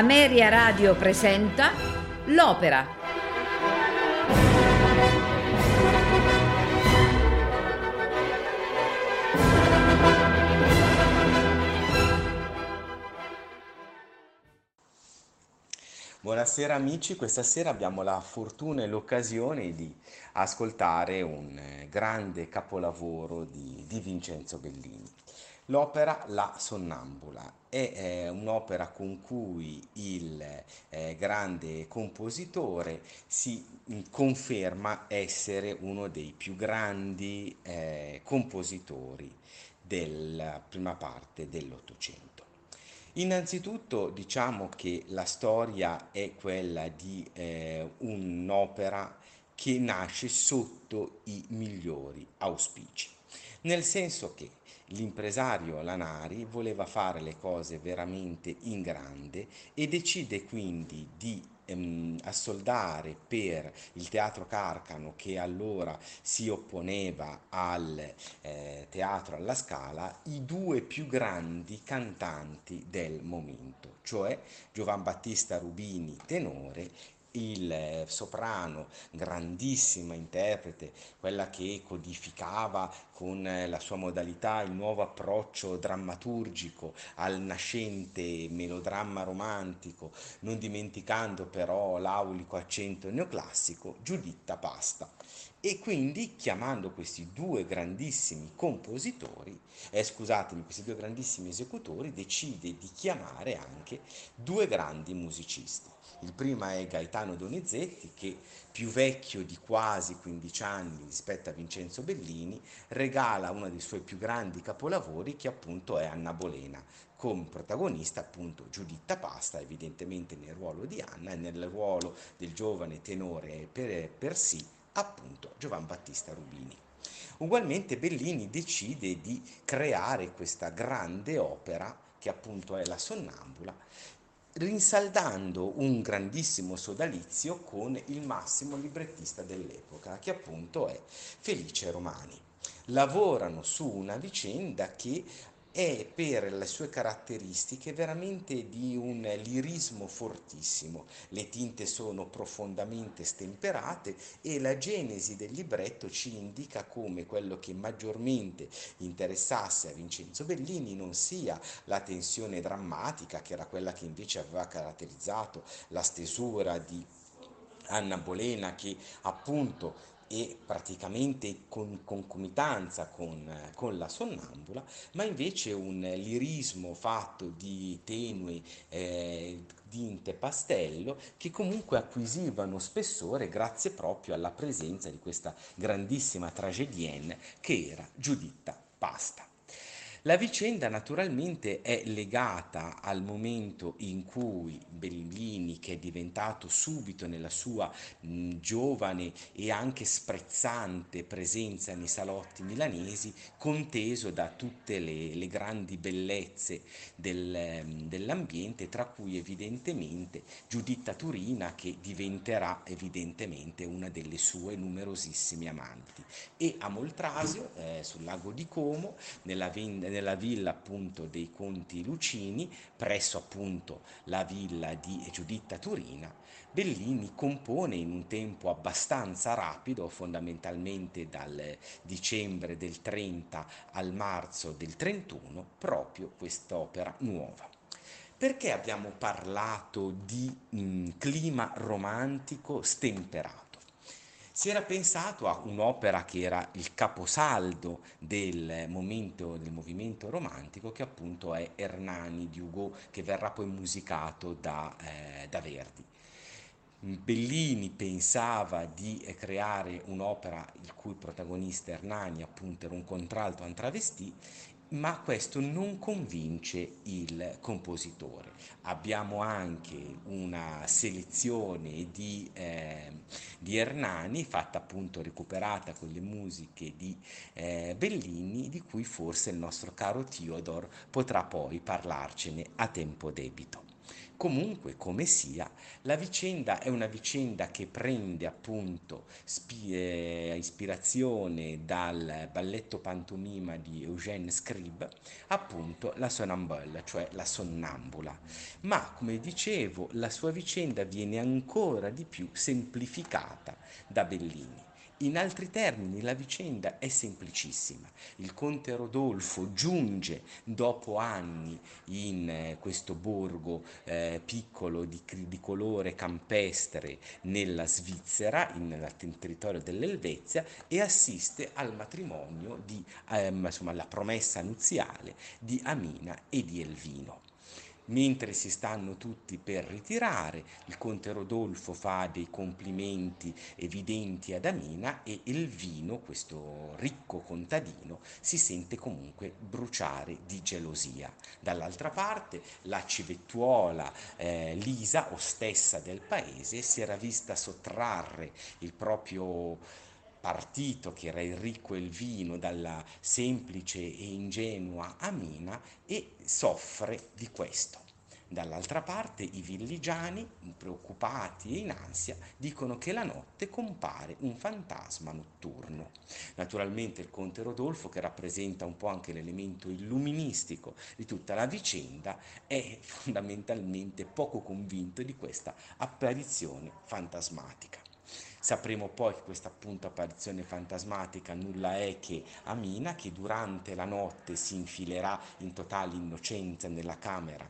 Ameria Radio presenta L'Opera. Buonasera amici, questa sera abbiamo la fortuna e l'occasione di ascoltare un eh, grande capolavoro di, di Vincenzo Bellini. L'opera La Sonnambula è eh, un'opera con cui il eh, grande compositore si mm, conferma essere uno dei più grandi eh, compositori della prima parte dell'Ottocento. Innanzitutto diciamo che la storia è quella di eh, un'opera che nasce sotto i migliori auspici, nel senso che L'impresario Lanari voleva fare le cose veramente in grande e decide quindi di ehm, assoldare per il teatro Carcano che allora si opponeva al eh, teatro alla Scala i due più grandi cantanti del momento, cioè Giovan Battista Rubini tenore il eh, soprano, grandissima interprete, quella che codificava con eh, la sua modalità il nuovo approccio drammaturgico al nascente melodramma romantico, non dimenticando però l'aulico accento neoclassico, Giuditta Pasta. E quindi chiamando questi due grandissimi compositori, eh, scusatemi, questi due grandissimi esecutori, decide di chiamare anche due grandi musicisti. Il primo è Gaetano Donizetti che più vecchio di quasi 15 anni rispetto a Vincenzo Bellini regala uno dei suoi più grandi capolavori che appunto è Anna Bolena con protagonista appunto Giuditta Pasta evidentemente nel ruolo di Anna e nel ruolo del giovane tenore per, per sì appunto Giovan Battista Rubini. Ugualmente Bellini decide di creare questa grande opera che appunto è La Sonnambula rinsaldando un grandissimo sodalizio con il massimo librettista dell'epoca, che appunto è Felice Romani. Lavorano su una vicenda che è per le sue caratteristiche veramente di un lirismo fortissimo. Le tinte sono profondamente stemperate e la genesi del libretto ci indica come quello che maggiormente interessasse a Vincenzo Bellini non sia la tensione drammatica, che era quella che invece aveva caratterizzato la stesura di Anna Bolena, che appunto e praticamente con concomitanza con, con, la sonnambula, ma invece un lirismo fatto di tenue eh, pastello che comunque acquisivano spessore grazie proprio alla presenza di questa grandissima tragedienne che era Giuditta Pasta. La vicenda naturalmente è legata al momento in cui Bellini, che è diventato subito nella sua mh, giovane e anche sprezzante presenza nei salotti milanesi, conteso da tutte le, le grandi bellezze del, dell'ambiente, tra cui evidentemente Giuditta Turina, che diventerà evidentemente una delle sue numerosissime amanti. E a Moltrasio, eh, sul lago di Como, nella, nella villa appunto dei Conti Lucini, presso appunto la villa di Giuditta Turina, Bellini compone in un tempo abbastanza rapido, fondamentalmente dal dicembre del 30 al marzo del 31, proprio quest'opera nuova. Perché abbiamo parlato di mh, clima romantico stemperato? Si era pensato a un'opera che era il caposaldo del, momento, del movimento romantico, che appunto è Hernani di Hugo, che verrà poi musicato da, eh, da Verdi. Bellini pensava di creare un'opera il cui protagonista Hernani appunto era un contralto a un travestì ma questo non convince il compositore. Abbiamo anche una selezione di, eh, di Hernani, fatta appunto recuperata con le musiche di eh, Bellini, di cui forse il nostro caro Theodor potrà poi parlarcene a tempo debito. Comunque, come sia, la vicenda è una vicenda che prende appunto spi- eh, ispirazione dal balletto pantomima di Eugène Scribe, appunto la Sonnambule, cioè la sonnambula. Ma, come dicevo, la sua vicenda viene ancora di più semplificata da Bellini. In altri termini, la vicenda è semplicissima. Il conte Rodolfo giunge dopo anni in eh, questo borgo eh, piccolo di, di, colore campestre nella Svizzera, in, nel territorio dell'Elvezia, e assiste al matrimonio, di, ehm, insomma, alla promessa nuziale di Amina e di Elvino. Mentre si stanno tutti per ritirare, il conte Rodolfo fa dei complimenti evidenti ad Amina e Elvino, questo ricco contadino, si sente comunque bruciare di gelosia. Dall'altra parte, la civettuola eh, Lisa, ostessa del paese, si era vista sottrarre il proprio partito che era il ricco Elvino dalla semplice e ingenua Amina e soffre di questo. Dall'altra parte i villigiani, preoccupati e in ansia, dicono che la notte compare un fantasma notturno. Naturalmente il conte Rodolfo, che rappresenta un po' anche l'elemento illuministico di tutta la vicenda, è fondamentalmente poco convinto di questa apparizione fantasmatica. Sapremo poi che questa appunto apparizione fantasmatica nulla è che Amina che durante la notte si infilerà in totale innocenza nella camera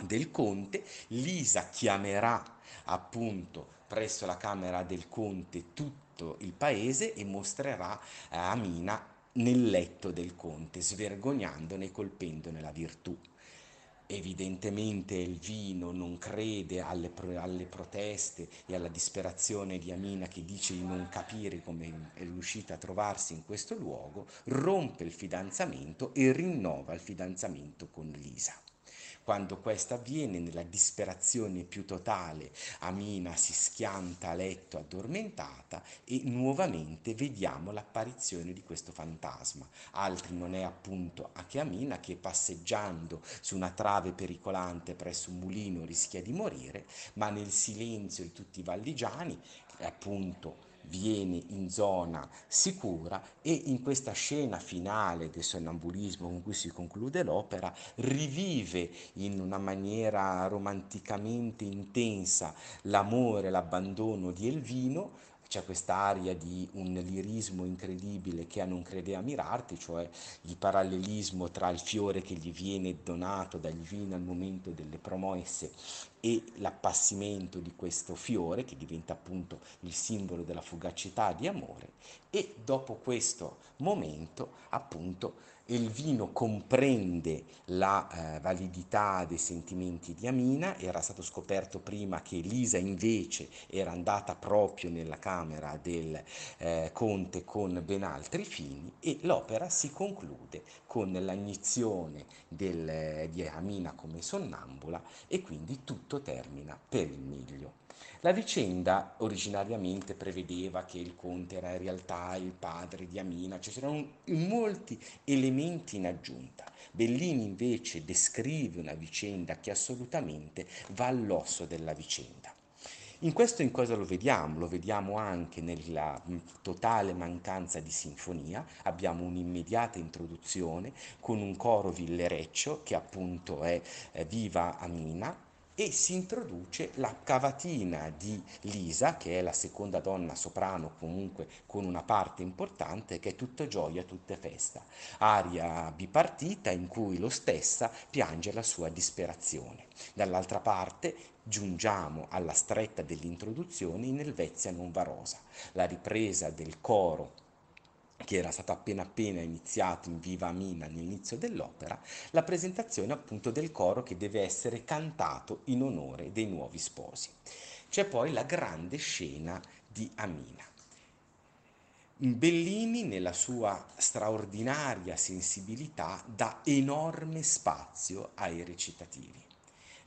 del conte, Lisa chiamerà appunto presso la camera del conte tutto il paese e mostrerà Amina nel letto del conte, svergognandone e colpendone la virtù. Evidentemente Elvino non crede alle, alle, proteste e alla disperazione di Amina che dice di non capire come è riuscita a trovarsi in questo luogo, rompe il fidanzamento e rinnova il fidanzamento con Lisa. Quando questo avviene, nella disperazione più totale, Amina si schianta a letto addormentata e nuovamente vediamo l'apparizione di questo fantasma. Altri non è appunto che Amina che passeggiando su una trave pericolante presso un mulino rischia di morire, ma nel silenzio di tutti i valligiani, appunto viene in zona sicura e in questa scena finale del sonnambulismo con cui si conclude l'opera rivive in una maniera romanticamente intensa l'amore, l'abbandono di Elvino c'è quest'aria di un lirismo incredibile che a non crede a mirarti, cioè il parallelismo tra il fiore che gli viene donato dagli vini al momento delle promesse e l'appassimento di questo fiore che diventa appunto il simbolo della fugacità di amore e dopo questo momento appunto Elvino comprende la eh, validità dei sentimenti di Amina, era stato scoperto prima che Elisa invece era andata proprio nella camera del eh, conte con ben altri fini e l'opera si conclude con l'agnizione del, di Amina come sonnambula e quindi tutto termina per il meglio. La vicenda originariamente prevedeva che il conte era in realtà il padre di Amina, ci c'erano molti elementi in aggiunta. Bellini invece descrive una vicenda che assolutamente va all'osso della vicenda. In questo in cosa lo vediamo? Lo vediamo anche nella totale mancanza di sinfonia, abbiamo un'immediata introduzione con un coro villereccio che appunto è eh, Viva Amina, e si introduce la cavatina di Lisa, che è la seconda donna soprano comunque con una parte importante, che è tutta gioia, tutta festa. Aria bipartita in cui lo stessa piange la sua disperazione. Dall'altra parte giungiamo alla stretta dell'introduzione in Elvezia non varosa, la ripresa del coro che era stato appena appena iniziato in Viva Amina all'inizio dell'opera, la presentazione appunto del coro che deve essere cantato in onore dei nuovi sposi. C'è poi la grande scena di Amina. Bellini, nella sua straordinaria sensibilità, dà enorme spazio ai recitativi.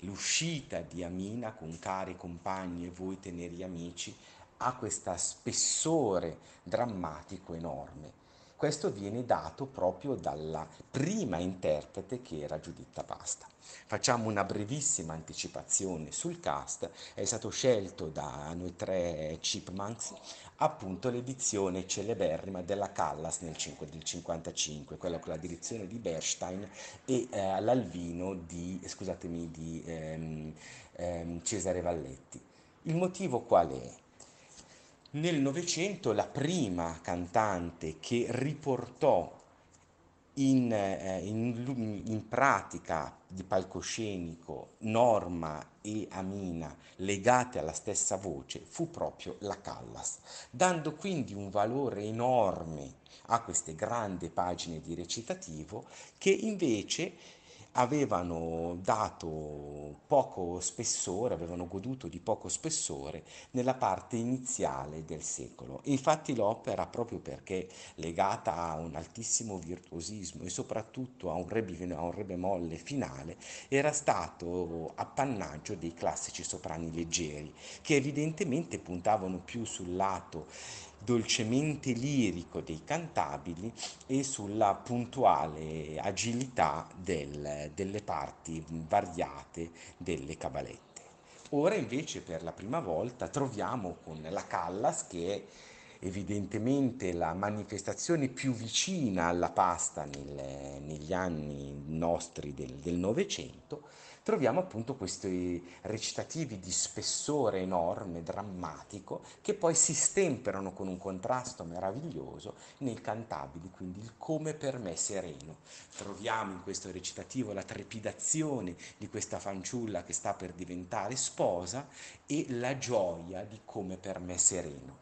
L'uscita di Amina con cari compagni e voi teneri amici ha questo spessore drammatico enorme. Questo viene dato proprio dalla prima interprete che era Giuditta Pasta. Facciamo una brevissima anticipazione sul cast, è stato scelto da noi tre Chipmunks appunto l'edizione celeberrima della Callas nel 5, del 55, quella con la direzione di Bernstein e eh, l'Alvino di, scusatemi, di ehm, ehm, Cesare Valletti. Il motivo qual è? Nel Novecento la prima cantante che riportò in, eh, in, in, pratica di palcoscenico Norma e Amina legate alla stessa voce fu proprio la Callas, dando quindi un valore enorme a queste grandi pagine di recitativo che invece avevano dato poco spessore, avevano goduto di poco spessore nella parte iniziale del secolo. Infatti l'opera, proprio perché legata a un altissimo virtuosismo e soprattutto a un re, a un re bemolle finale, era stato appannaggio dei classici soprani leggeri, che evidentemente puntavano più sul lato dolcemente lirico dei cantabili e sulla puntuale agilità del, delle parti variate delle cabalette. Ora invece per la prima volta troviamo con la Callas che è evidentemente la manifestazione più vicina alla pasta nel, negli anni nostri del Novecento, troviamo appunto questi recitativi di spessore enorme, drammatico, che poi si stemperano con un contrasto meraviglioso nei cantabili, quindi il come per me sereno. Troviamo in questo recitativo la trepidazione di questa fanciulla che sta per diventare sposa e la gioia di come per me sereno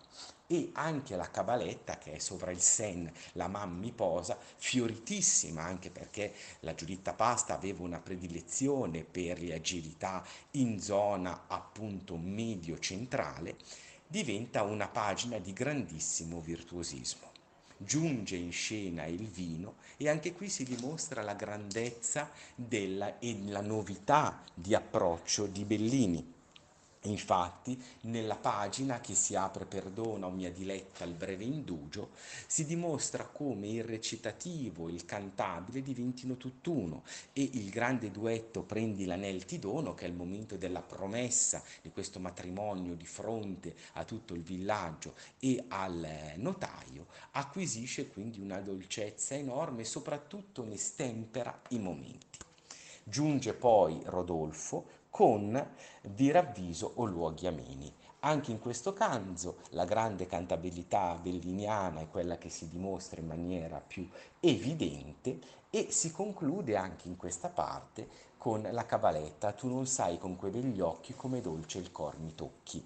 e anche la cabaletta che è sopra il sen, la mammi posa, fioritissima anche perché la Giuditta Pasta aveva una predilezione per le agilità in zona appunto medio centrale, diventa una pagina di grandissimo virtuosismo. Giunge in scena il vino e anche qui si dimostra la grandezza della, e la novità di approccio di Bellini Infatti, nella pagina che si apre Perdona o mia diletta il breve indugio, si dimostra come il recitativo e il cantabile diventino tutt'uno e il grande duetto Prendi l'anel ti dono, che è il momento della promessa di questo matrimonio di fronte a tutto il villaggio e al notaio, acquisisce quindi una dolcezza enorme e soprattutto ne stempera i momenti. Giunge poi Rodolfo con vi ravviso o luoghi ameni. Anche in questo caso la grande cantabilità belliniana è quella che si dimostra in maniera più evidente e si conclude anche in questa parte con la cavaletta Tu non sai con quei begli occhi come dolce il cor mi tocchi.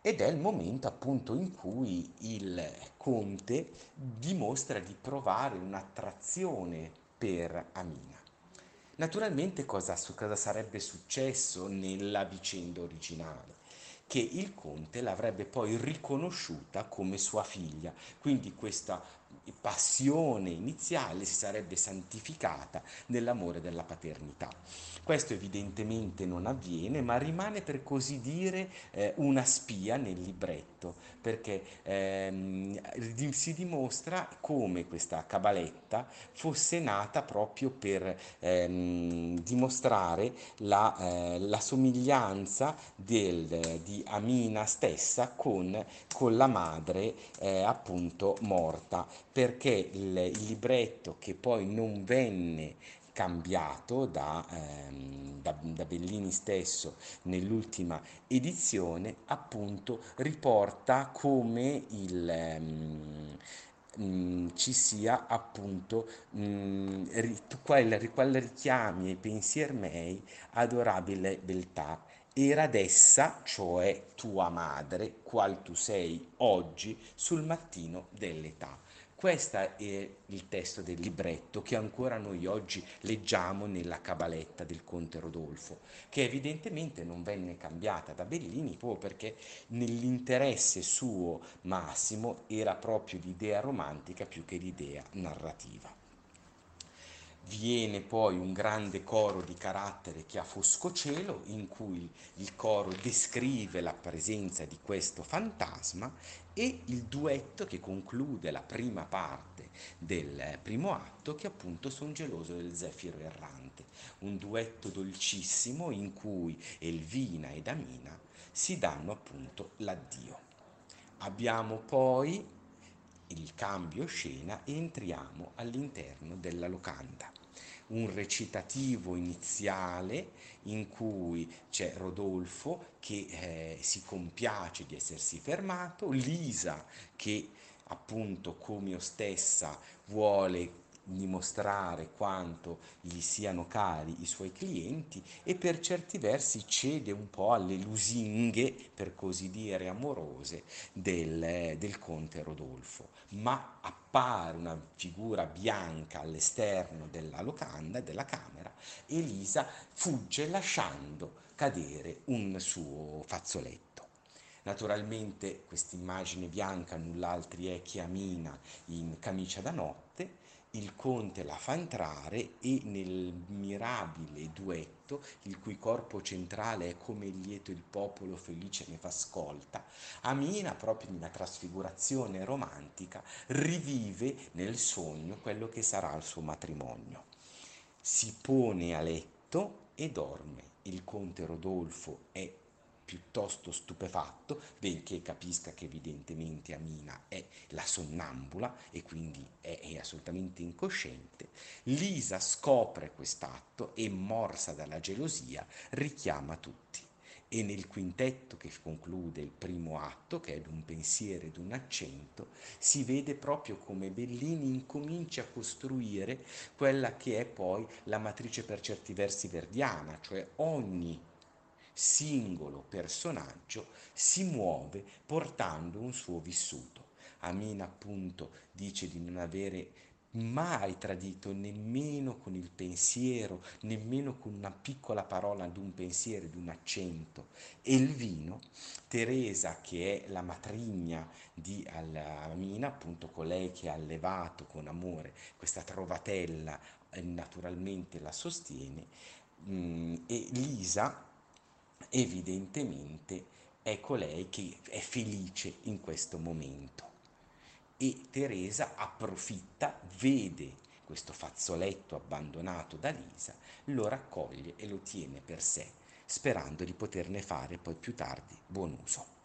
Ed è il momento appunto in cui il conte dimostra di provare un'attrazione per Amina. Naturalmente cosa, cosa sarebbe successo nella vicenda originale? Che il conte l'avrebbe poi riconosciuta come sua figlia, quindi questa passione iniziale si sarebbe santificata nell'amore della paternità. Questo evidentemente non avviene, ma rimane per così dire eh, una spia nel libretto, perché ehm, si dimostra come questa cabaletta fosse nata proprio per ehm, dimostrare la, eh, la somiglianza del, di Amina stessa con, con la madre eh, appunto morta, perché il, il libretto che poi non venne cambiato da, ehm, da, da, Bellini stesso nell'ultima edizione, appunto riporta come il, ehm, mh, mm, ci sia appunto mh, mm, quel, quel richiami ai pensier miei adorabile beltà era d'essa, cioè tua madre, qual tu sei oggi sul mattino dell'età. Questo è il testo del libretto che ancora noi oggi leggiamo nella cabaletta del conte Rodolfo, che evidentemente non venne cambiata da Bellini proprio perché nell'interesse suo massimo era proprio l'idea romantica più che l'idea narrativa. Viene poi un grande coro di carattere che ha Fosco Cielo, in cui il coro descrive la presenza di questo fantasma e il duetto che conclude la prima parte del primo atto, che appunto Sono geloso del zefiro errante. Un duetto dolcissimo in cui Elvina ed Amina si danno appunto l'addio. Abbiamo poi il cambio scena e entriamo all'interno della locanda un recitativo iniziale in cui c'è Rodolfo che eh, si compiace di essersi fermato, Lisa che appunto come io stessa vuole dimostrare quanto gli siano cari i suoi clienti e per certi versi cede un po' alle lusinghe, per così dire, amorose del, del conte Rodolfo, ma appare una figura bianca all'esterno della locanda, della camera, e Elisa fugge lasciando cadere un suo fazzoletto. Naturalmente questa immagine bianca null'altri è che Amina in camicia da notte il conte la fa entrare e nel mirabile duetto, il cui corpo centrale è come lieto il popolo felice ne fa ascolta, Amina, proprio in una trasfigurazione romantica, rivive nel sogno quello che sarà il suo matrimonio. Si pone a letto e dorme. Il conte Rodolfo è piuttosto stupefatto, benché capisca che evidentemente Amina è la sonnambula e quindi è, è assolutamente incosciente, Lisa scopre quest'atto e, morsa dalla gelosia, richiama tutti. E nel quintetto che conclude il primo atto, che è d'un pensiero ed un accento, si vede proprio come Bellini incomincia a costruire quella che è poi la matrice per certi versi verdiana, cioè ogni singolo personaggio si muove portando un suo vissuto. Amina appunto dice di non avere mai tradito nemmeno con il pensiero, nemmeno con una piccola parola di un pensiero, di un accento. E il vino, Teresa che è la matrigna di Amina, appunto colei che ha allevato con amore questa trovatella, naturalmente la sostiene, mm, e Lisa evidentemente è colei che è felice in questo momento. E Teresa approfitta, vede questo fazzoletto abbandonato da Lisa, lo raccoglie e lo tiene per sé, sperando di poterne fare poi più tardi buon uso.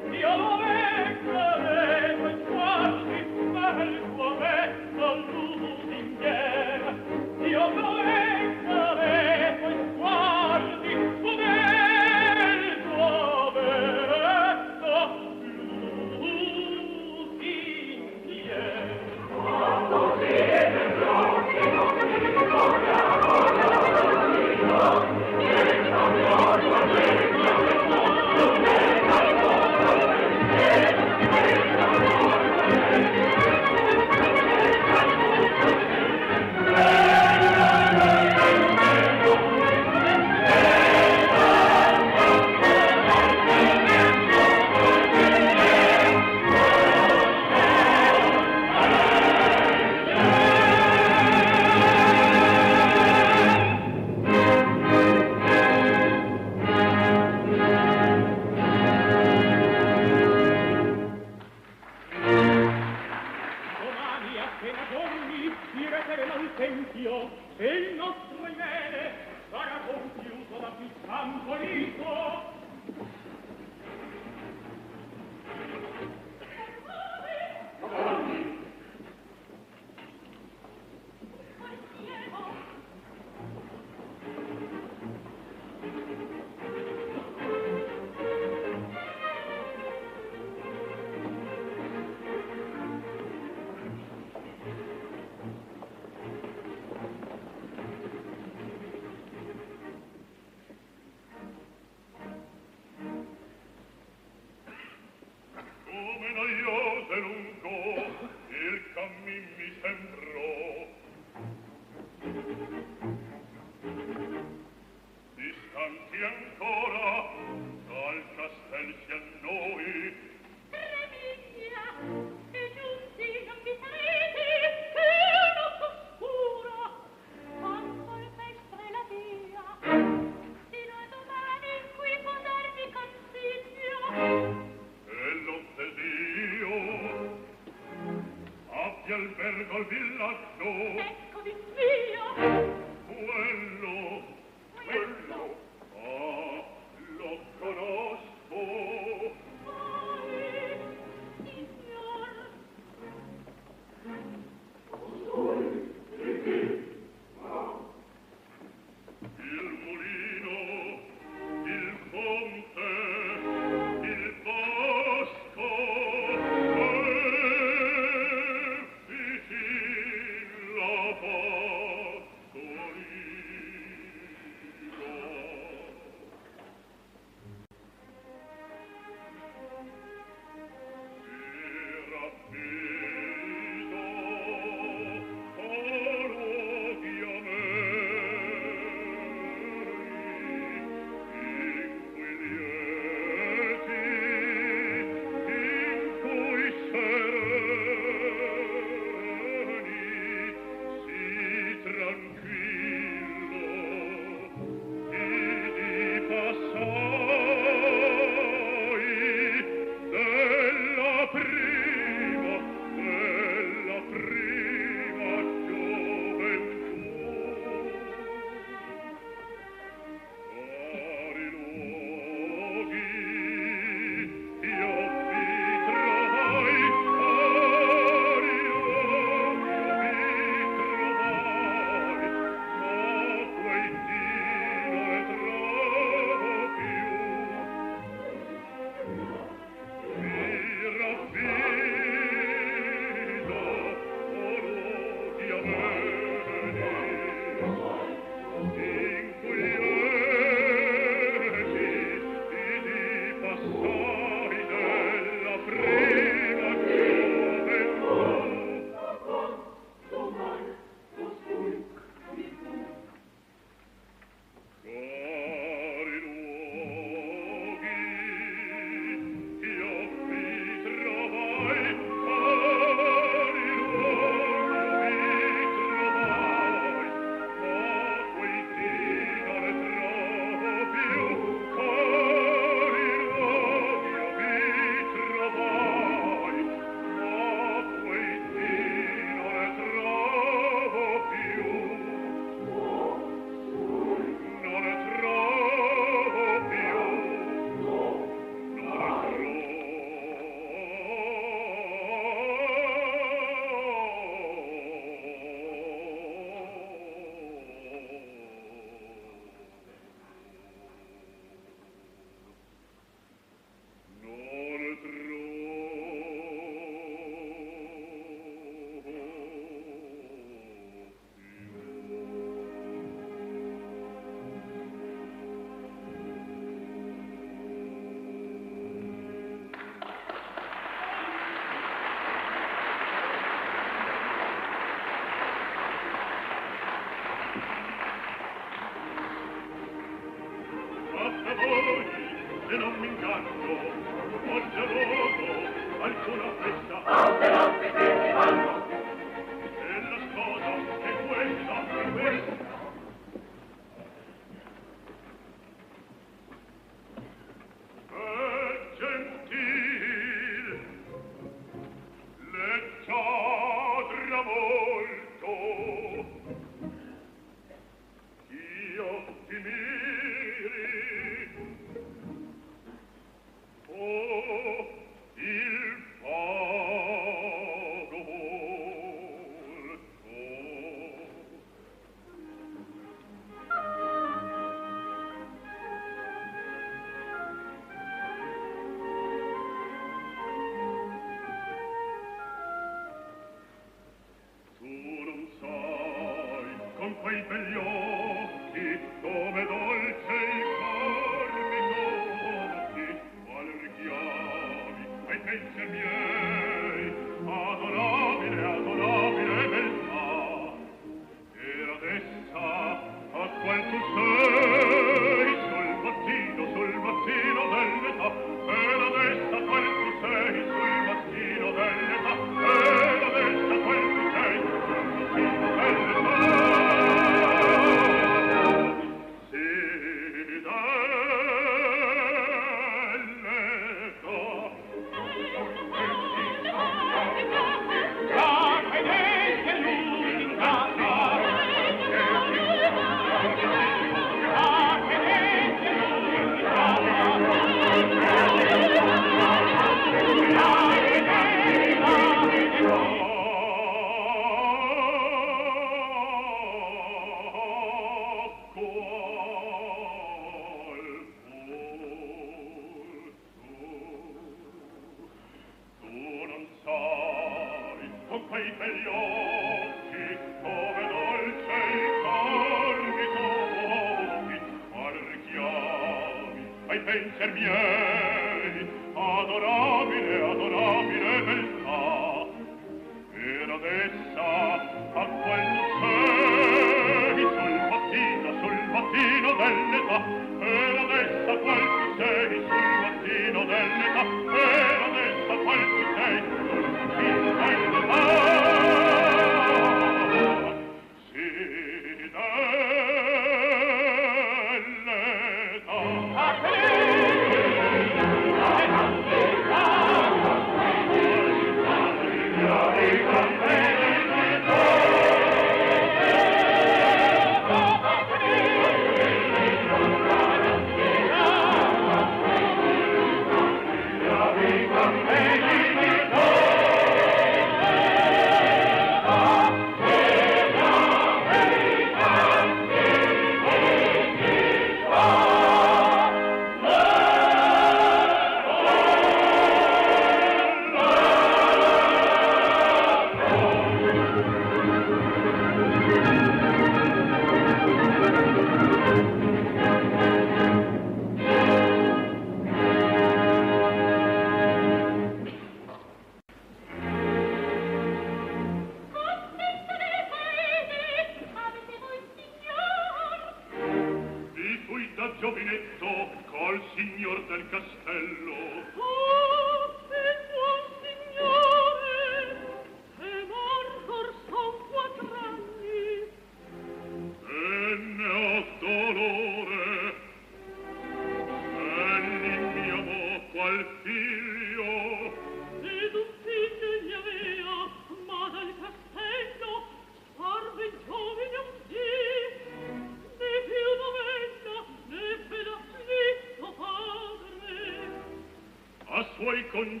con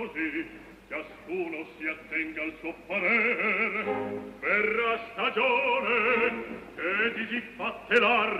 così ciascuno si attenga al suo parere. Verrà stagione che di si fatte l'arte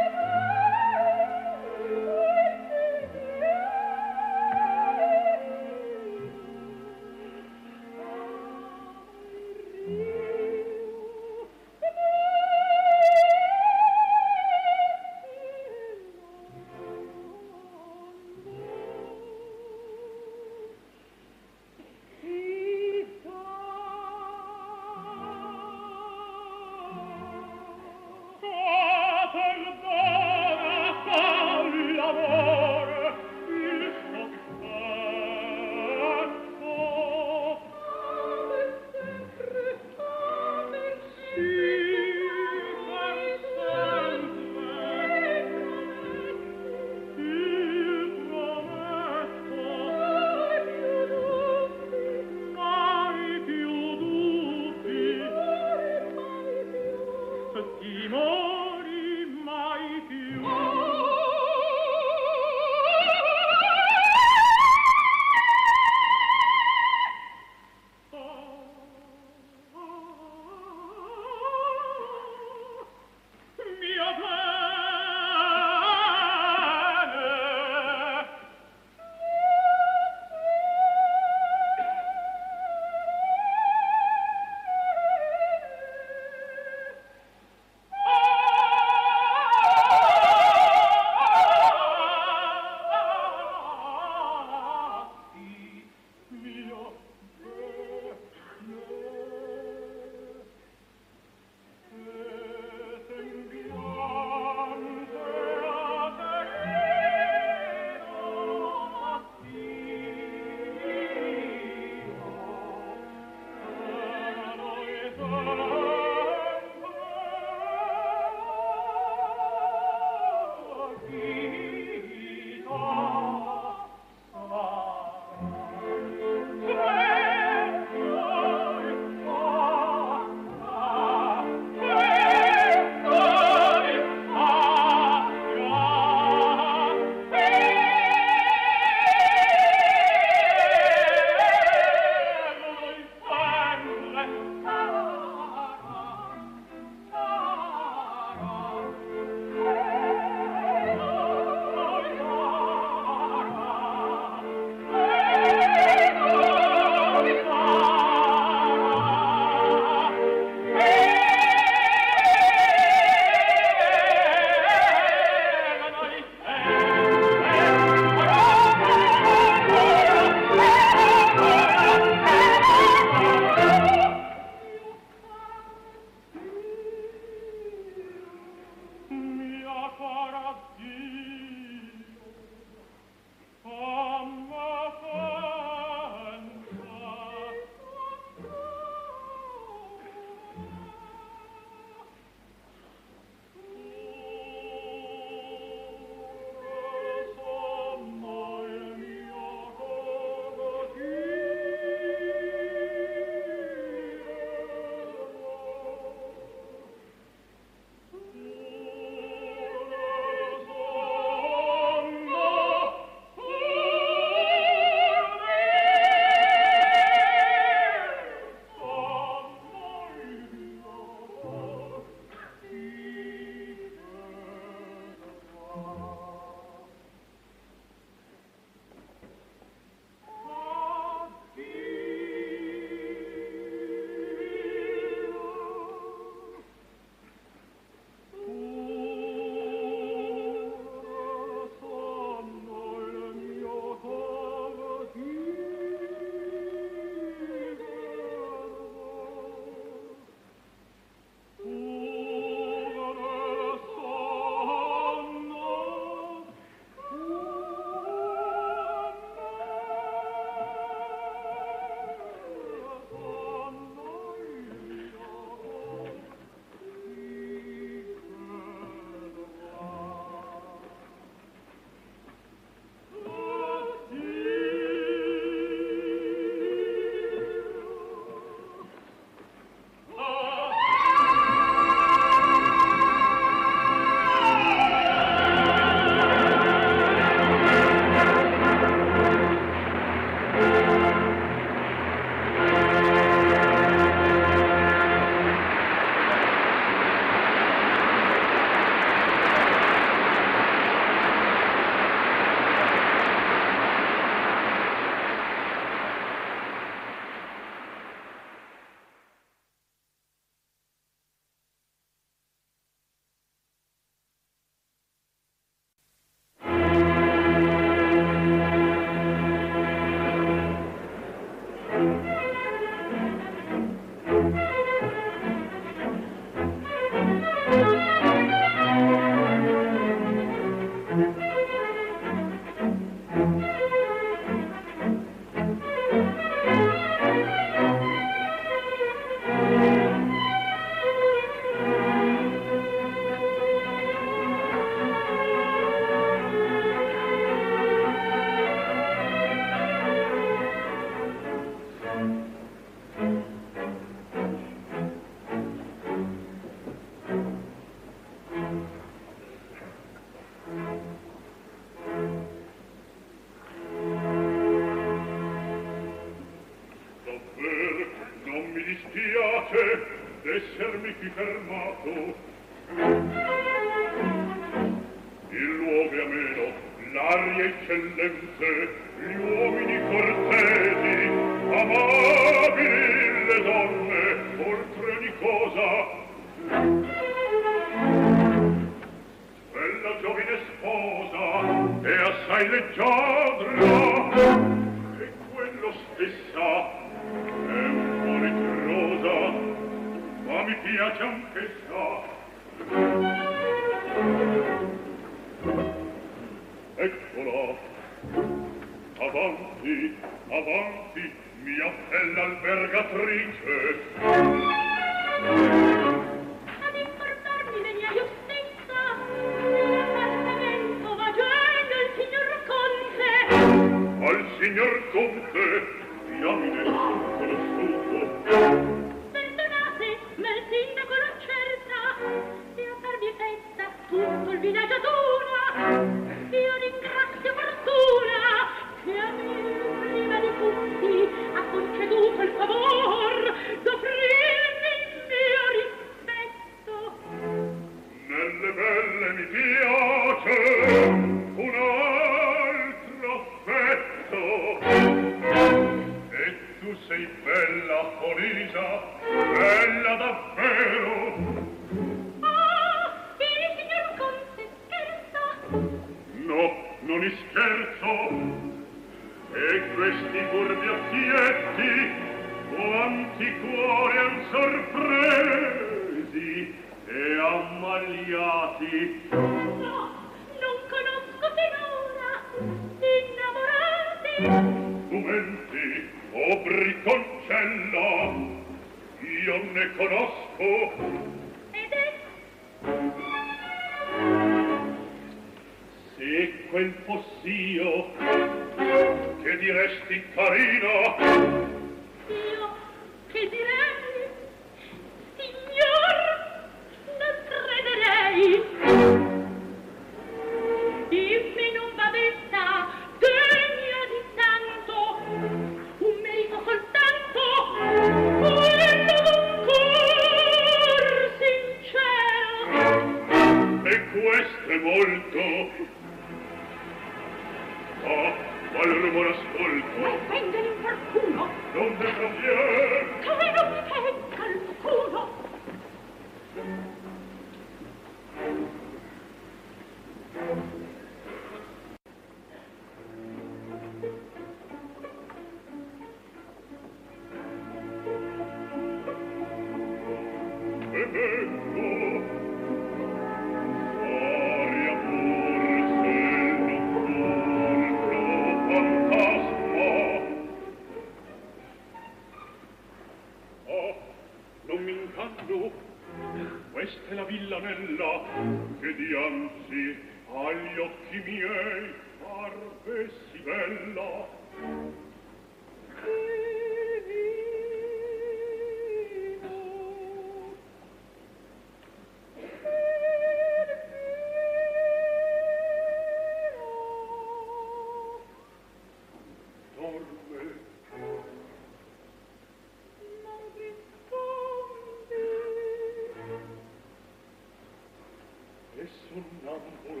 e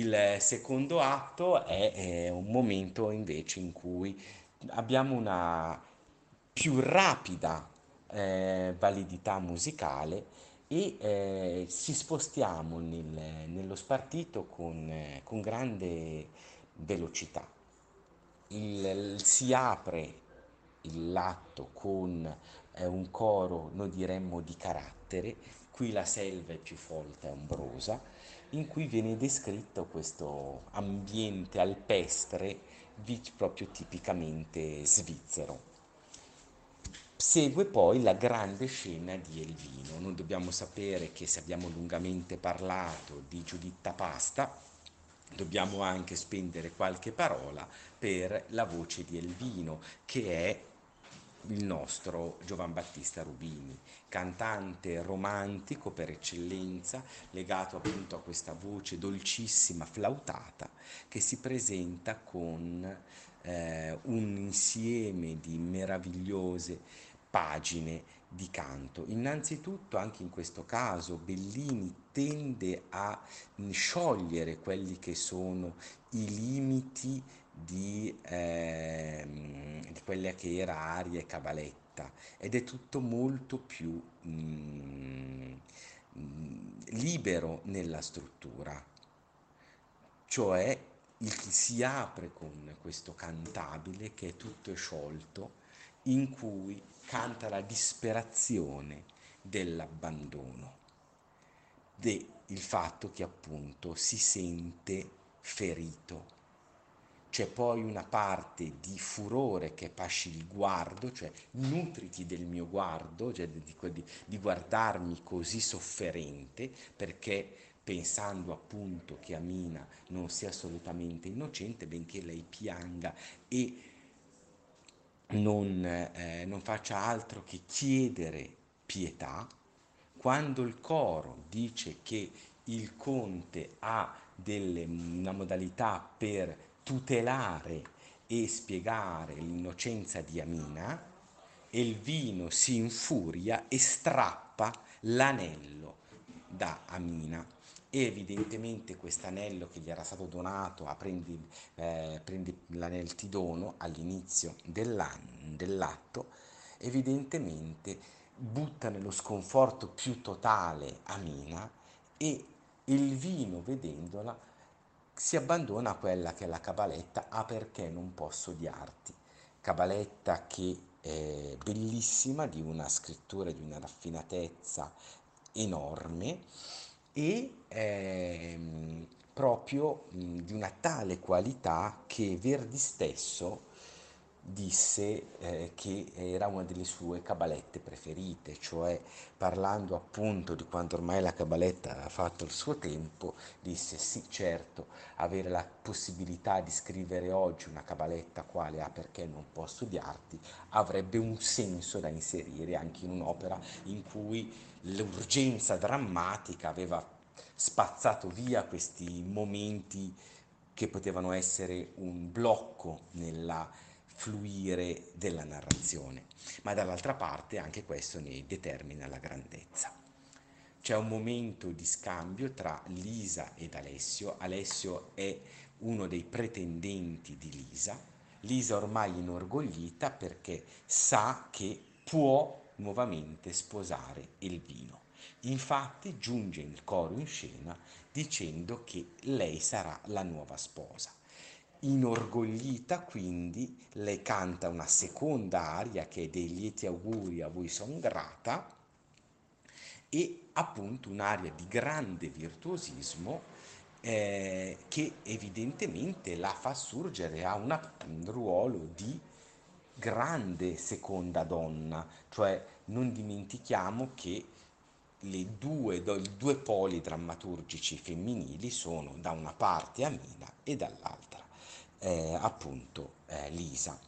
Il secondo atto è, è un momento invece in cui abbiamo una più rapida eh, validità musicale e eh, ci spostiamo nel- nello spartito con, con grande velocità. Il- si apre l'atto con eh, un coro, noi diremmo di carattere, qui la selva è più folta e ombrosa, in cui viene descritto questo ambiente alpestre proprio tipicamente svizzero. Segue poi la grande scena di Elvino. Noi dobbiamo sapere che se abbiamo lungamente parlato di Giuditta Pasta, dobbiamo anche spendere qualche parola per la voce di Elvino, che è il nostro Giovan Battista Rubini, cantante romantico per eccellenza, legato appunto a questa voce dolcissima, flautata, che si presenta con eh, un insieme di meravigliose pagine di canto. Innanzitutto, anche in questo caso, Bellini tende a sciogliere quelli che sono i limiti di, ehm, di quella che era aria e cabaletta. Ed è tutto molto più mm, mm, libero nella struttura, cioè il, si apre con questo cantabile che è tutto sciolto in cui canta la disperazione dell'abbandono, del fatto che appunto si sente ferito c'è poi una parte di furore che pasci il guardo, cioè nutriti del mio guardo, cioè di, di- di guardarmi così sofferente, perché pensando appunto che Amina non sia assolutamente innocente, benché lei pianga e non, eh, non faccia altro che chiedere pietà, quando il coro dice che il conte ha delle, una modalità per tutelare e spiegare l'innocenza di Amina, Elvino si infuria e strappa l'anello da Amina. E evidentemente questo anello che gli era stato donato a prendi, eh, prendi l'anello ti dono all'inizio dell'atto, evidentemente butta nello sconforto più totale Amina e il vino vedendola si abbandona a quella che è la cabaletta, ah perché non posso odiarti, cabaletta che è bellissima, di una scrittura, di una raffinatezza enorme e ehm, proprio di una tale qualità che Verdi stesso disse eh, che era una delle sue cabalette preferite, cioè parlando appunto di quando ormai la cabaletta ha fatto il suo tempo, disse sì certo, avere la possibilità di scrivere oggi una cabaletta quale ha perché non può studiarti avrebbe un senso da inserire anche in un'opera in cui l'urgenza drammatica aveva spazzato via questi momenti che potevano essere un blocco nella fluire della narrazione, ma dall'altra parte anche questo ne determina la grandezza. C'è un momento di scambio tra Lisa ed Alessio. Alessio è uno dei pretendenti di Lisa. Lisa ormai inorgoglita perché sa che può nuovamente sposare Elvino. Infatti giunge il coro in scena dicendo che lei sarà la nuova sposa. Inorgoglita quindi le canta una seconda aria che è dei lieti auguri a voi son grata e appunto un'aria di grande virtuosismo eh, che evidentemente la fa surgere a una, un ruolo di grande seconda donna, cioè non dimentichiamo che le due, i due poli drammaturgici femminili sono da una parte Amina e dall'altra eh, appunto eh, Lisa.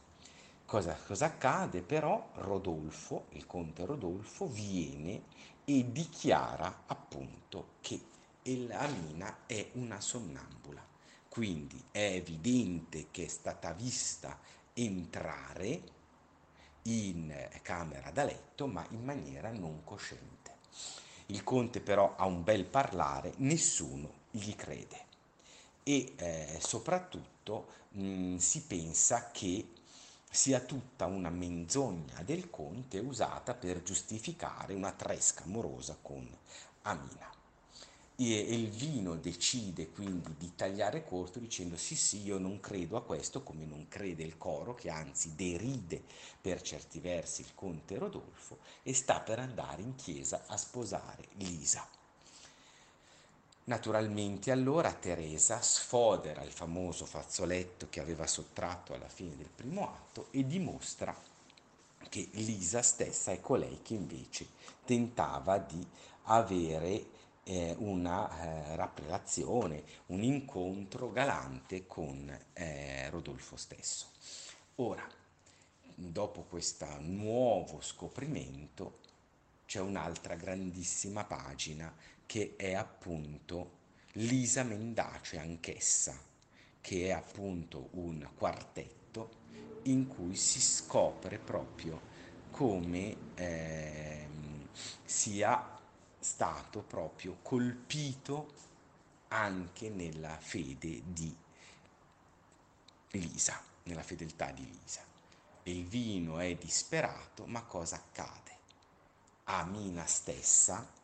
Cosa, cosa accade però? Rodolfo, il conte Rodolfo, viene e dichiara appunto che Amina è una sonnambula. Quindi è evidente che è stata vista entrare in camera da letto, ma in maniera non cosciente. Il conte però ha un bel parlare, nessuno gli crede e eh, soprattutto mh, si pensa che sia tutta una menzogna del conte usata per giustificare una tresca amorosa con Amina. E Elvino decide quindi di tagliare corto dicendo sì sì io non credo a questo come non crede il coro che anzi deride per certi versi il conte Rodolfo e sta per andare in chiesa a sposare Lisa. Naturalmente allora Teresa sfodera il famoso fazzoletto che aveva sottratto alla fine del primo atto e dimostra che Lisa stessa è colei che invece tentava di avere eh, una eh, rapprelazione, un incontro galante con eh, Rodolfo stesso. Ora, dopo questo nuovo scoprimento, c'è un'altra grandissima pagina che è appunto Lisa Mendace anch'essa, che è appunto un quartetto in cui si scopre proprio come eh, sia stato proprio colpito anche nella fede di Lisa, nella fedeltà di Lisa. Il vino è disperato, ma cosa accade? Amina stessa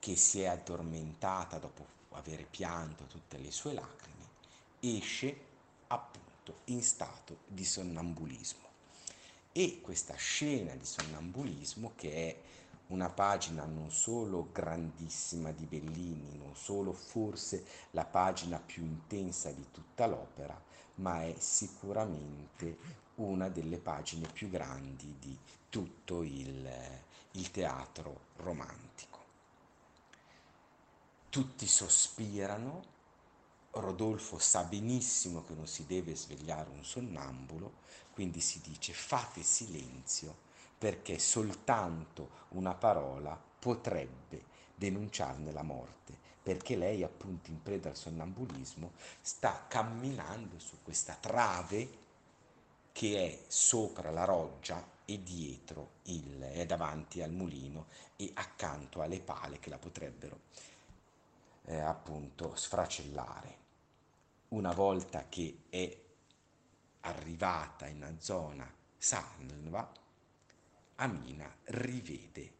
che si è addormentata dopo aver pianto tutte le sue lacrime, esce appunto in stato di sonnambulismo. E questa scena di sonnambulismo, che è una pagina non solo grandissima di Bellini, non solo forse la pagina più intensa di tutta l'opera, ma è sicuramente una delle pagine più grandi di tutto il, il teatro romantico. Tutti sospirano, Rodolfo sa benissimo che non si deve svegliare un sonnambulo, quindi si dice fate silenzio perché soltanto una parola potrebbe denunciarne la morte, perché lei appunto in preda al sonnambulismo sta camminando su questa trave che è sopra la roggia e dietro il, è davanti al mulino e accanto alle pale che la potrebbero eh, appunto sfracellare. Una volta che è arrivata in una zona salva, Amina rivede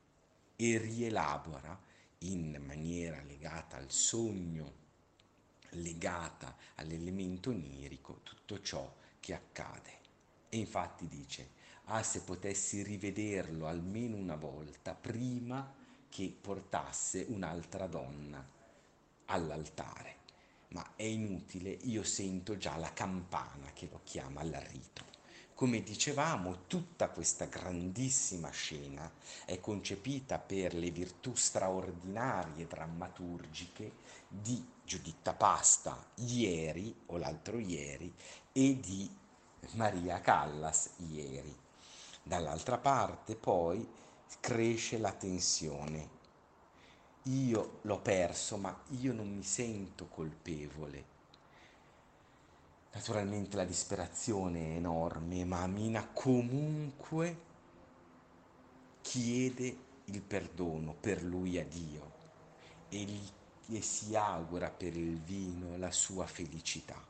e rielabora in maniera legata al sogno, legata all'elemento onirico, tutto ciò che accade. E infatti dice, ah se potessi rivederlo almeno una volta prima che portasse un'altra donna all'altare. ma è inutile, io sento già la campana che lo chiama al rito. Come dicevamo, tutta questa grandissima scena è concepita per le virtù straordinarie drammaturgiche di Giuditta Pasta ieri o l'altro ieri e di Maria Callas ieri. Dall'altra parte poi cresce la tensione. Io l'ho perso, ma io non mi sento colpevole Naturalmente la disperazione è enorme, ma Amina comunque chiede il perdono per lui a Dio e, gli, e si augura per il vino la sua felicità.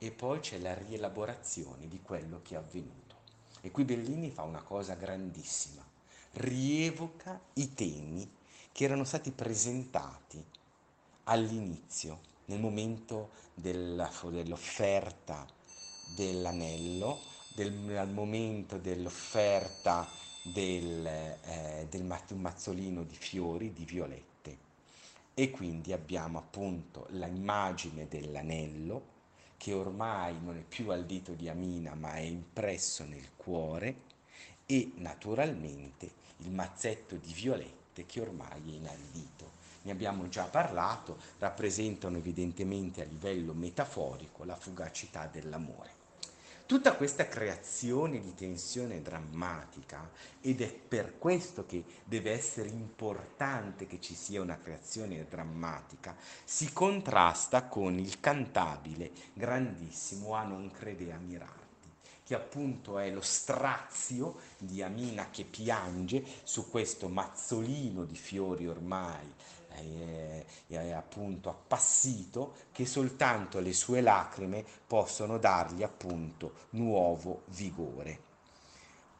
E poi c'è la rielaborazione di quello che è avvenuto. E qui Bellini fa una cosa grandissima, rievoca i temi che erano stati presentati all'inizio nel momento della, dell'offerta dell'anello, del, al momento dell'offerta del, eh, del mazzolino di fiori, di violette. E quindi abbiamo appunto l'immagine dell'anello che ormai non è più al dito di Amina ma è impresso nel cuore e naturalmente il mazzetto di violette che ormai è inaldito ne abbiamo già parlato, rappresentano evidentemente a livello metaforico la fugacità dell'amore. Tutta questa creazione di tensione drammatica, ed è per questo che deve essere importante che ci sia una creazione drammatica, si contrasta con il cantabile grandissimo A non crede a mirarti, che appunto è lo strazio di Amina che piange su questo mazzolino di fiori ormai è, è appunto appassito che soltanto le sue lacrime possono dargli appunto nuovo vigore.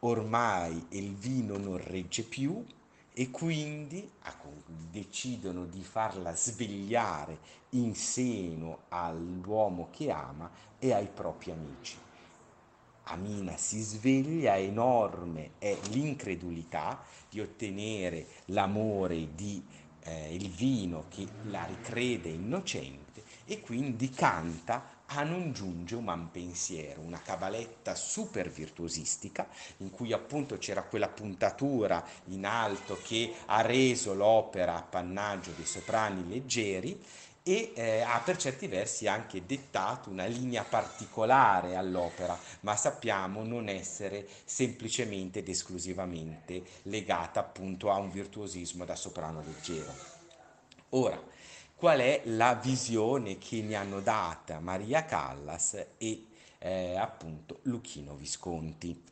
Ormai il vino non regge più e quindi decidono di farla svegliare in seno all'uomo che ama e ai propri amici. Amina si sveglia, enorme è l'incredulità di ottenere l'amore di eh, il vino che la ricrede innocente e quindi canta a non giunge un pensiero, una cabaletta super virtuosistica in cui appunto c'era quella puntatura in alto che ha reso l'opera appannaggio dei soprani leggeri e eh, ha per certi versi anche dettato una linea particolare all'opera, ma sappiamo non essere semplicemente ed esclusivamente legata appunto a un virtuosismo da soprano leggero. Ora, qual è la visione che ne hanno data Maria Callas e eh, appunto Luchino Visconti?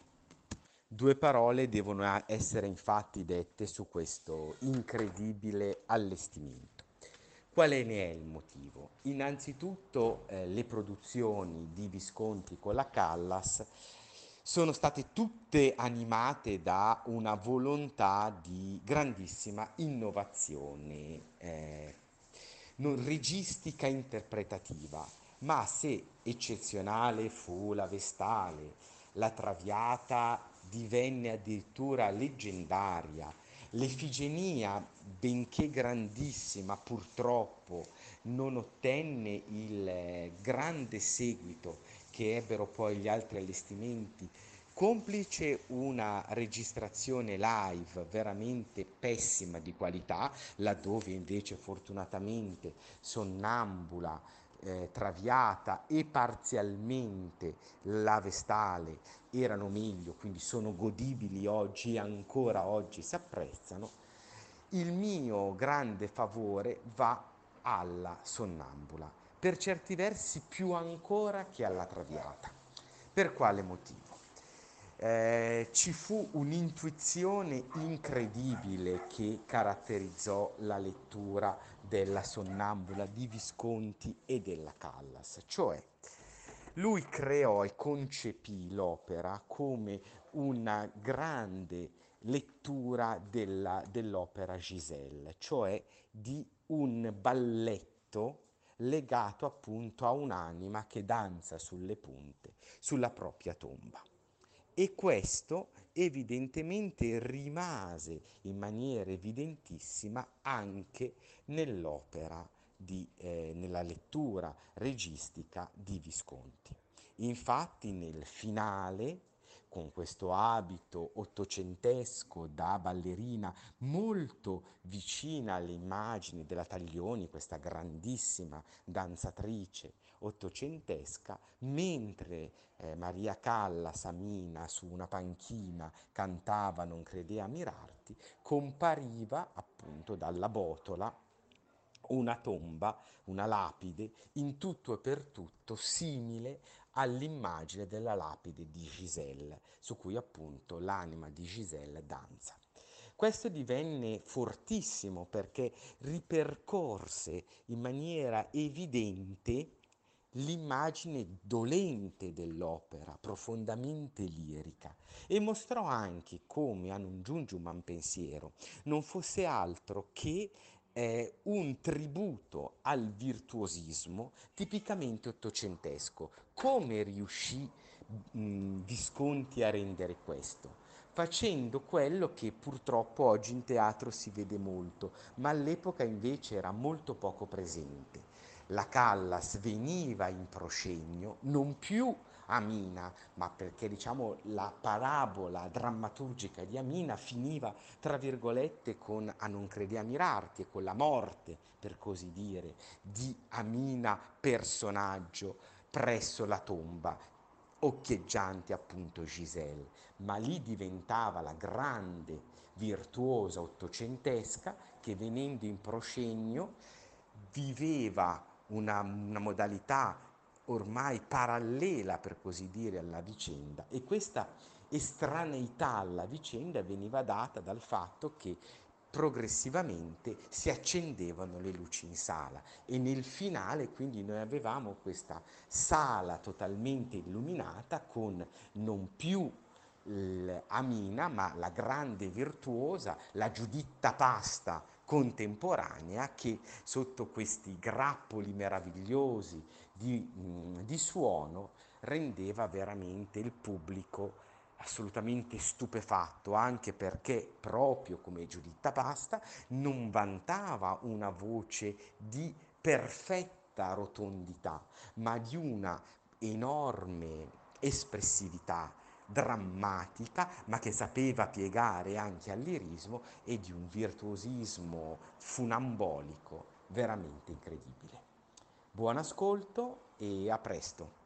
Due parole devono essere infatti dette su questo incredibile allestimento. Quale ne è il motivo? Innanzitutto eh, le produzioni di Visconti con la Callas sono state tutte animate da una volontà di grandissima innovazione eh, non registica interpretativa, ma se eccezionale fu la Vestale, la Traviata divenne addirittura leggendaria, L'Efigenia, benché grandissima, purtroppo non ottenne il eh, grande seguito che ebbero poi gli altri allestimenti, complice una registrazione live veramente pessima di qualità, laddove invece fortunatamente Sonnambula, eh, Traviata e parzialmente la Vestale erano meglio, quindi sono godibili oggi e ancora oggi si apprezzano, il mio grande favore va alla Sonnambula, per certi versi più ancora che alla Traviata. Per quale motivo? Eh, ci fu un'intuizione incredibile che caratterizzò la lettura della Sonnambula di Visconti e della Callas, cioè lui creò e concepì l'opera come una grande lettura della, dell'opera Giselle, cioè di un balletto legato appunto a un'anima che danza sulle punte, sulla propria tomba. E questo evidentemente rimase in maniera evidentissima anche nell'opera di, eh, nella lettura registica di Visconti. Infatti nel finale con questo abito ottocentesco da ballerina molto vicina alle immagini della Taglioni, questa grandissima danzatrice ottocentesca, mentre eh, Maria Callas, Samina, su una panchina cantava Non credea mirarti, compariva appunto dalla botola una tomba, una lapide, in tutto e per tutto simile all'immagine della lapide di Giselle, su cui appunto l'anima di Giselle danza. Questo divenne fortissimo perché ripercorse in maniera evidente l'immagine dolente dell'opera, profondamente lirica, e mostrò anche come a non giungium pensiero non fosse altro che eh, un tributo al virtuosismo tipicamente ottocentesco. Come riuscì Visconti a rendere questo? Facendo quello che purtroppo oggi in teatro si vede molto, ma all'epoca invece era molto poco presente. La Callas veniva in proscenio non più Amina, ma perché diciamo la parabola drammaturgica di Amina finiva tra virgolette con a non credi a mirarti e con la morte, per così dire, di Amina personaggio presso la tomba occhieggiante appunto Giselle, ma lì diventava la grande virtuosa ottocentesca che venendo in proscenio viveva una, una modalità ormai parallela, per così dire, alla vicenda. E questa estraneità alla vicenda veniva data dal fatto che progressivamente si accendevano le luci in sala. E nel finale quindi noi avevamo questa sala totalmente illuminata con non più Amina ma la grande virtuosa, la Giuditta Pasta contemporanea che sotto questi grappoli meravigliosi di, mh, di suono rendeva veramente il pubblico assolutamente stupefatto, anche perché proprio come Giuditta Pasta non vantava una voce di perfetta rotondità, ma di una enorme espressività drammatica, ma che sapeva piegare anche al lirismo e di un virtuosismo funambolico veramente incredibile. Buon ascolto e a presto.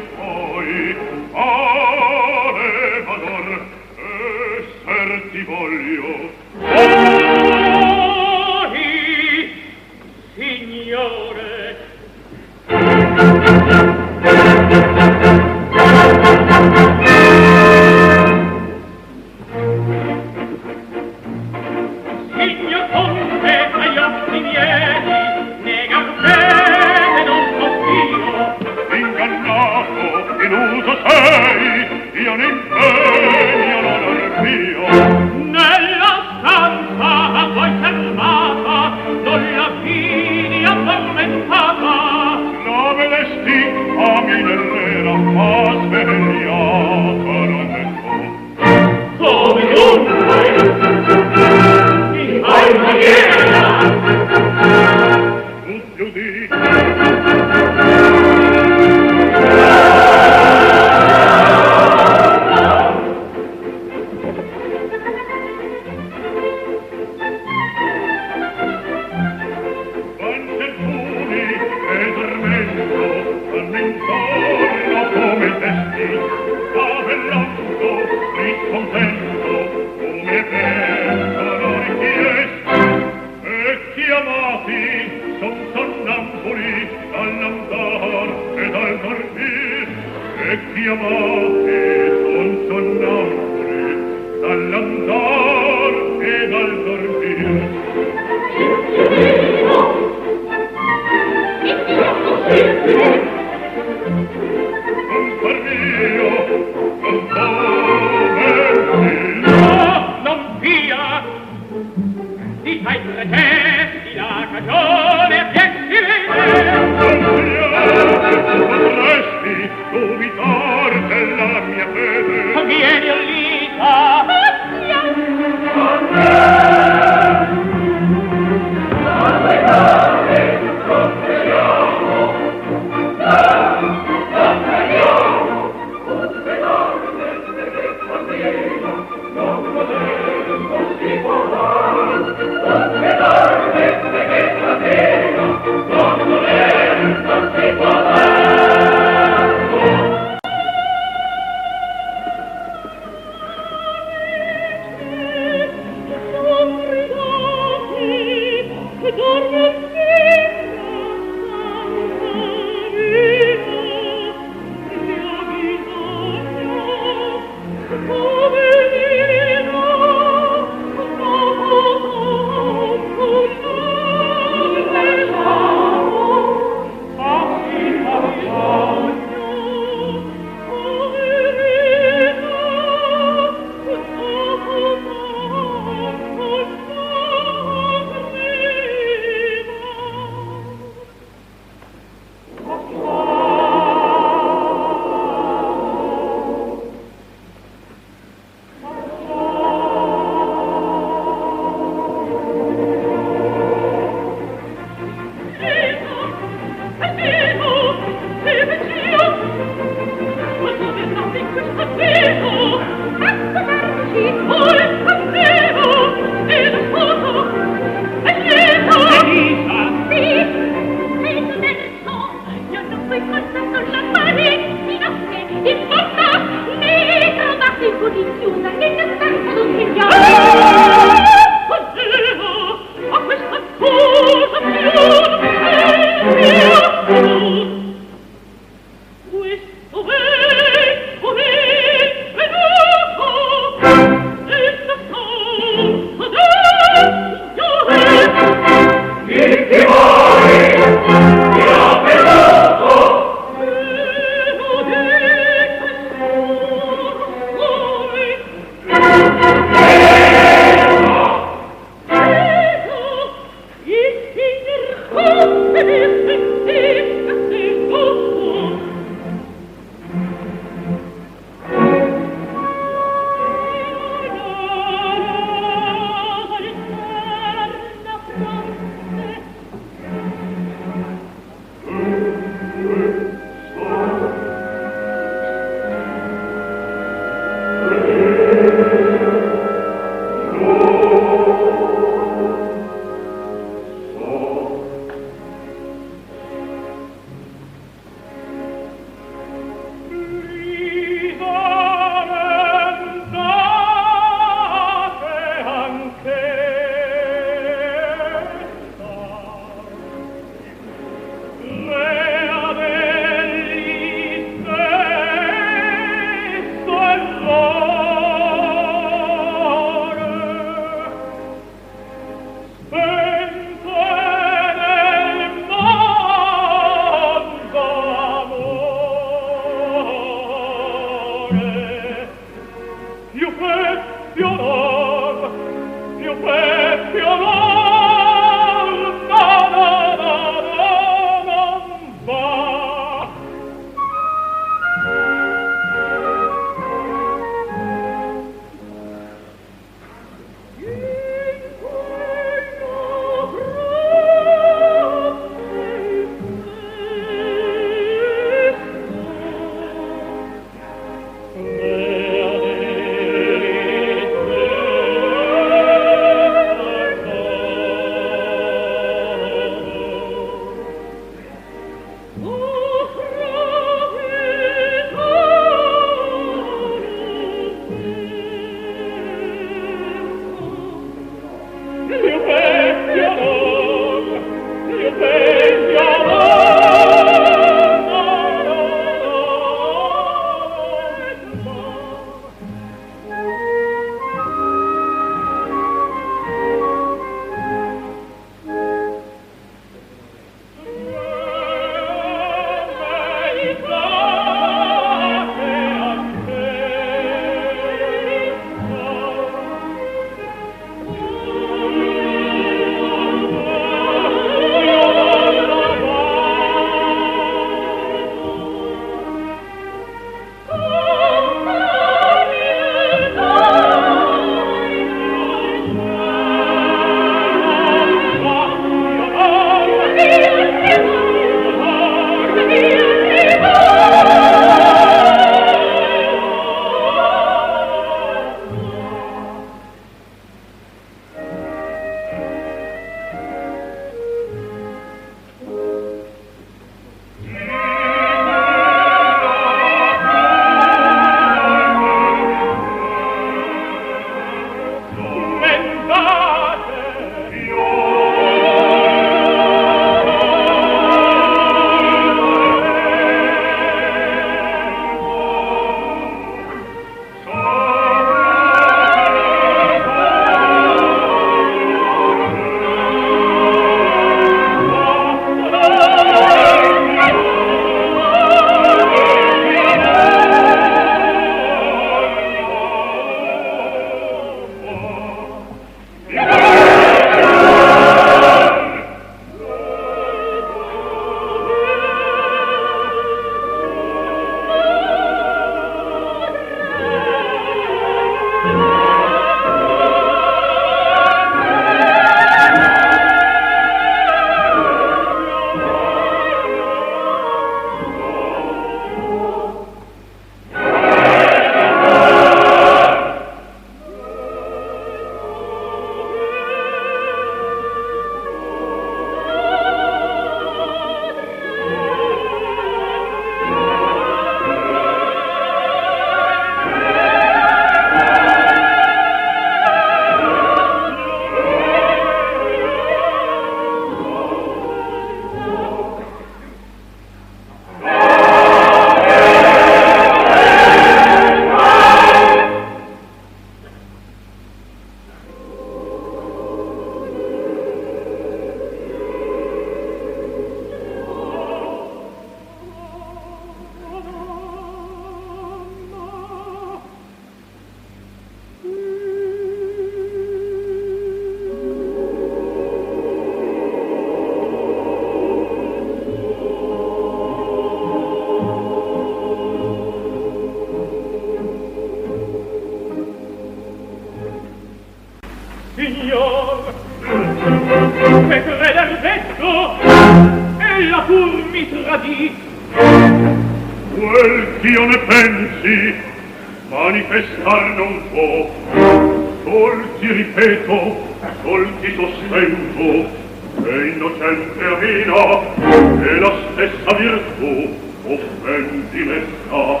e la stessa virtù offendi me sta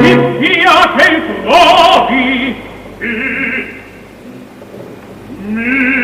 mi piace il provi. Mi mi